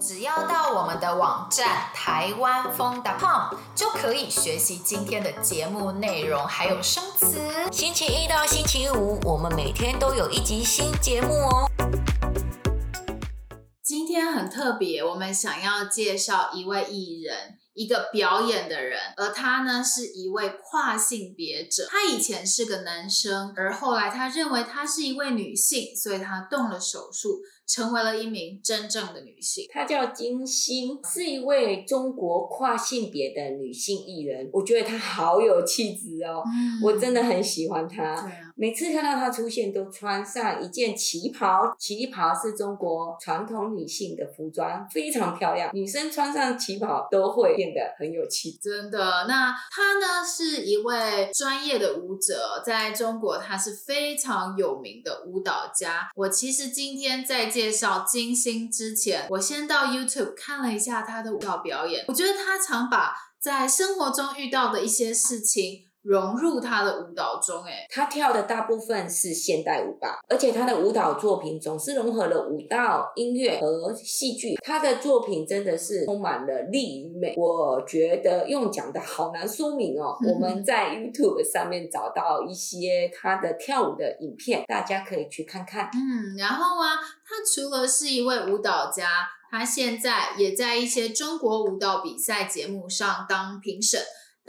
只要到我们的网站台湾风 .com 就可以学习今天的节目内容，还有生词。星期一到星期五，我们每天都有一集新节目哦。今天很特别，我们想要介绍一位艺人。一个表演的人，而他呢是一位跨性别者。他以前是个男生，而后来他认为他是一位女性，所以他动了手术，成为了一名真正的女性。她叫金星，是一位中国跨性别的女性艺人。我觉得她好有气质哦，嗯、我真的很喜欢她。对啊，每次看到她出现，都穿上一件旗袍。旗袍是中国传统女性的服装，非常漂亮。女生穿上旗袍都会变得很有气质。真的，那她呢是一位专业的舞者，在中国她是非常有名的舞蹈家。我其实今天在介绍金星之前，我先到 YouTube 看了一下她的舞蹈表演。我觉得她常把在生活中遇到的一些事情。融入他的舞蹈中，哎，他跳的大部分是现代舞吧，而且他的舞蹈作品总是融合了舞蹈、音乐和戏剧。他的作品真的是充满了力与美，我觉得用讲的好难说明哦。嗯、我们在 YouTube 上面找到一些他的跳舞的影片，大家可以去看看。嗯，然后啊，他除了是一位舞蹈家，他现在也在一些中国舞蹈比赛节目上当评审。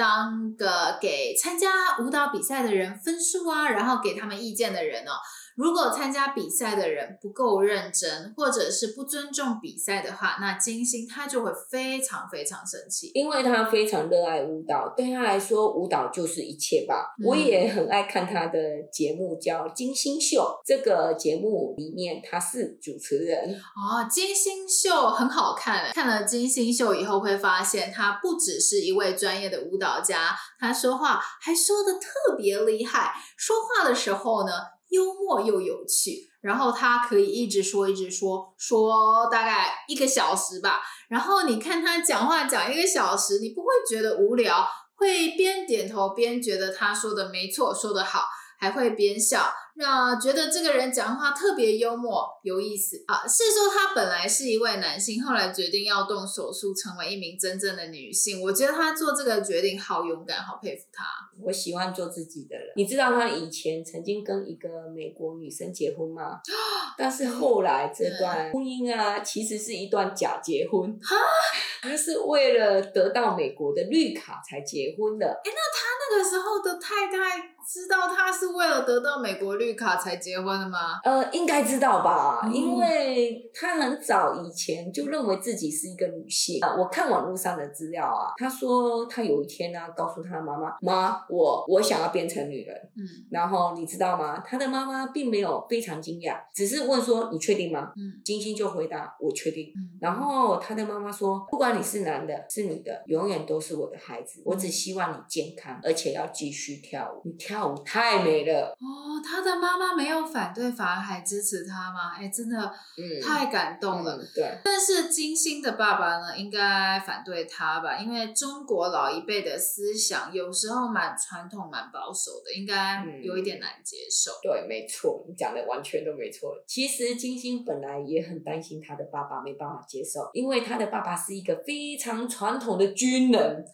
当个给参加舞蹈比赛的人分数啊，然后给他们意见的人呢。如果参加比赛的人不够认真，或者是不尊重比赛的话，那金星他就会非常非常生气，因为他非常热爱舞蹈，对他来说舞蹈就是一切吧。嗯、我也很爱看他的节目，叫《金星秀》。这个节目里面他是主持人哦，《金星秀》很好看。看了《金星秀》以后，会发现他不只是一位专业的舞蹈家，他说话还说的特别厉害。说话的时候呢，幽默又有趣，然后他可以一直说一直说，说大概一个小时吧。然后你看他讲话讲一个小时，你不会觉得无聊，会边点头边觉得他说的没错，说的好，还会边笑。那觉得这个人讲话特别幽默有意思啊，是说他本来是一位男性，后来决定要动手术成为一名真正的女性。我觉得他做这个决定好勇敢，好佩服他。我喜欢做自己的人。你知道他以前曾经跟一个美国女生结婚吗？但是后来这段婚姻啊，其实是一段假结婚。哈，他是为了得到美国的绿卡才结婚的。哎，那他那个时候的太太知道他是为了得到美国绿卡才结婚的吗？呃，应该知道吧，嗯、因为他很早以前就认为自己是一个女性。啊、我看网络上的资料啊，他说他有一天呢、啊，告诉他妈妈：“妈，我我想要变成女人。”嗯，然后你知道吗？他的妈妈并没有非常惊讶，只是问说：“你确定吗？”嗯，金星就回答：“我确定。嗯”然后他的妈妈说：“不管你是男的，是女的，永远都是我的孩子。我只希望你健康，而且要继续跳舞。你跳舞太美了。”哦，他的妈妈。没有反对，反而还支持他吗？哎，真的嗯太感动了。对，但是金星的爸爸呢，应该反对他吧？因为中国老一辈的思想有时候蛮传统、蛮保守的，应该有一点难接受。嗯、对，没错，你讲的完全都没错。其实金星本来也很担心他的爸爸没办法接受，因为他的爸爸是一个非常传统的军人，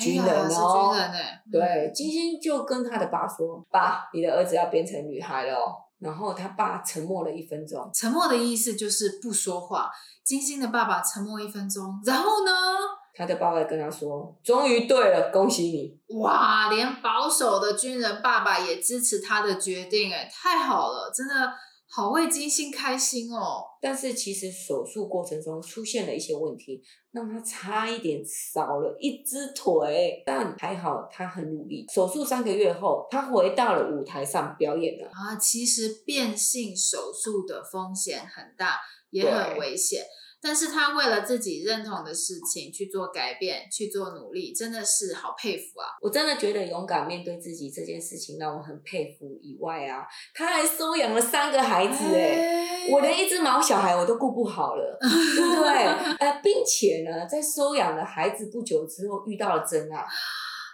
军人哦，是军人哎。对，金星就跟他的爸说：“爸，你的儿子要变成女孩了。”然后他爸沉默了一分钟。沉默的意思就是不说话。金星的爸爸沉默一分钟，然后呢？他的爸爸跟他说：“终于对了，恭喜你！”哇，连保守的军人爸爸也支持他的决定，哎，太好了，真的。好为金星开心哦！但是其实手术过程中出现了一些问题，让他差一点少了一只腿。但还好他很努力。手术三个月后，他回到了舞台上表演了。啊，其实变性手术的风险很大，也很危险。但是他为了自己认同的事情去做改变，去做努力，真的是好佩服啊！我真的觉得勇敢面对自己这件事情让我很佩服。以外啊，他还收养了三个孩子，哎，我连一只毛小孩我都顾不好了，对不对？呃，并且呢，在收养了孩子不久之后遇到了真爱，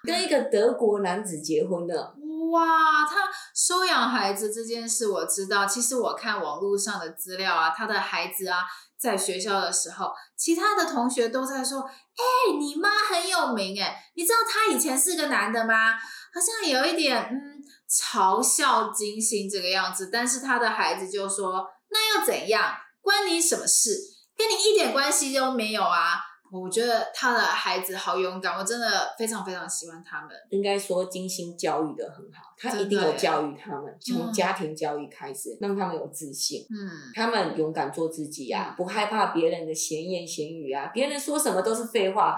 跟一个德国男子结婚了。哇，他收养孩子这件事我知道。其实我看网络上的资料啊，他的孩子啊。在学校的时候，其他的同学都在说：“哎、你妈很有名哎，你知道她以前是个男的吗？”好像有一点嗯嘲笑金星这个样子，但是他的孩子就说：“那又怎样？关你什么事？跟你一点关系都没有啊！”我觉得他的孩子好勇敢，我真的非常非常喜欢他们。应该说精心教育的很好，他一定有教育他们，从家庭教育开始，让他们有自信。嗯，他们勇敢做自己呀、啊，不害怕别人的闲言闲语啊，别人说什么都是废话，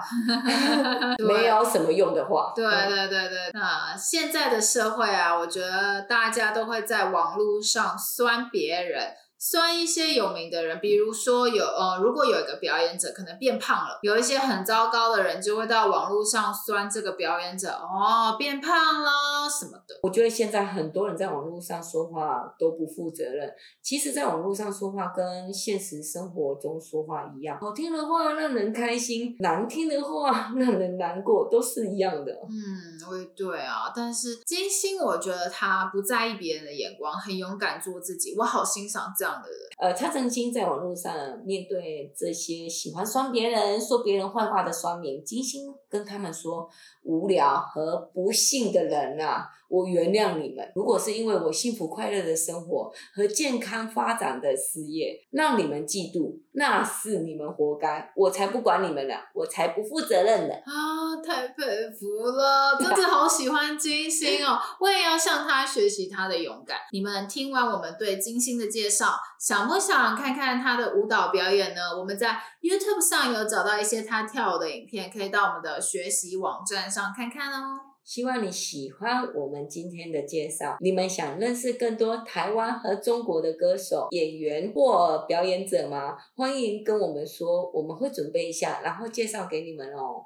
没有什么用的话。对对对对，那现在的社会啊，我觉得大家都会在网络上酸别人。酸一些有名的人，比如说有呃，如果有一个表演者可能变胖了，有一些很糟糕的人就会到网络上酸这个表演者，哦，变胖了什么的。我觉得现在很多人在网络上说话都不负责任，其实，在网络上说话跟现实生活中说话一样，好听的话让人开心，难听的话 让人难过，都是一样的。嗯，我也对啊，但是金星，我觉得他不在意别人的眼光，很勇敢做自己，我好欣赏这样。呃，他曾经在网络上面对这些喜欢酸别人、说别人坏话的酸民，精心跟他们说：“无聊和不幸的人啊，我原谅你们。如果是因为我幸福快乐的生活和健康发展的事业让你们嫉妒，那是你们活该，我才不管你们呢，我才不负责任的。”啊，太佩服了，真的好喜欢金星哦！我也要向他学习他的勇敢。你们听完我们对金星的介绍。想不想看看他的舞蹈表演呢？我们在 YouTube 上有找到一些他跳舞的影片，可以到我们的学习网站上看看哦。希望你喜欢我们今天的介绍。你们想认识更多台湾和中国的歌手、演员或表演者吗？欢迎跟我们说，我们会准备一下，然后介绍给你们哦。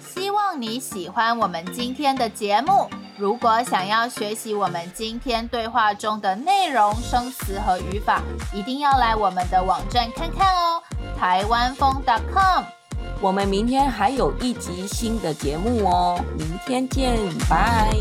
希望你喜欢我们今天的节目。如果想要学习我们今天对话中的内容、生词和语法，一定要来我们的网站看看哦，台湾风 .com。我们明天还有一集新的节目哦，明天见，拜。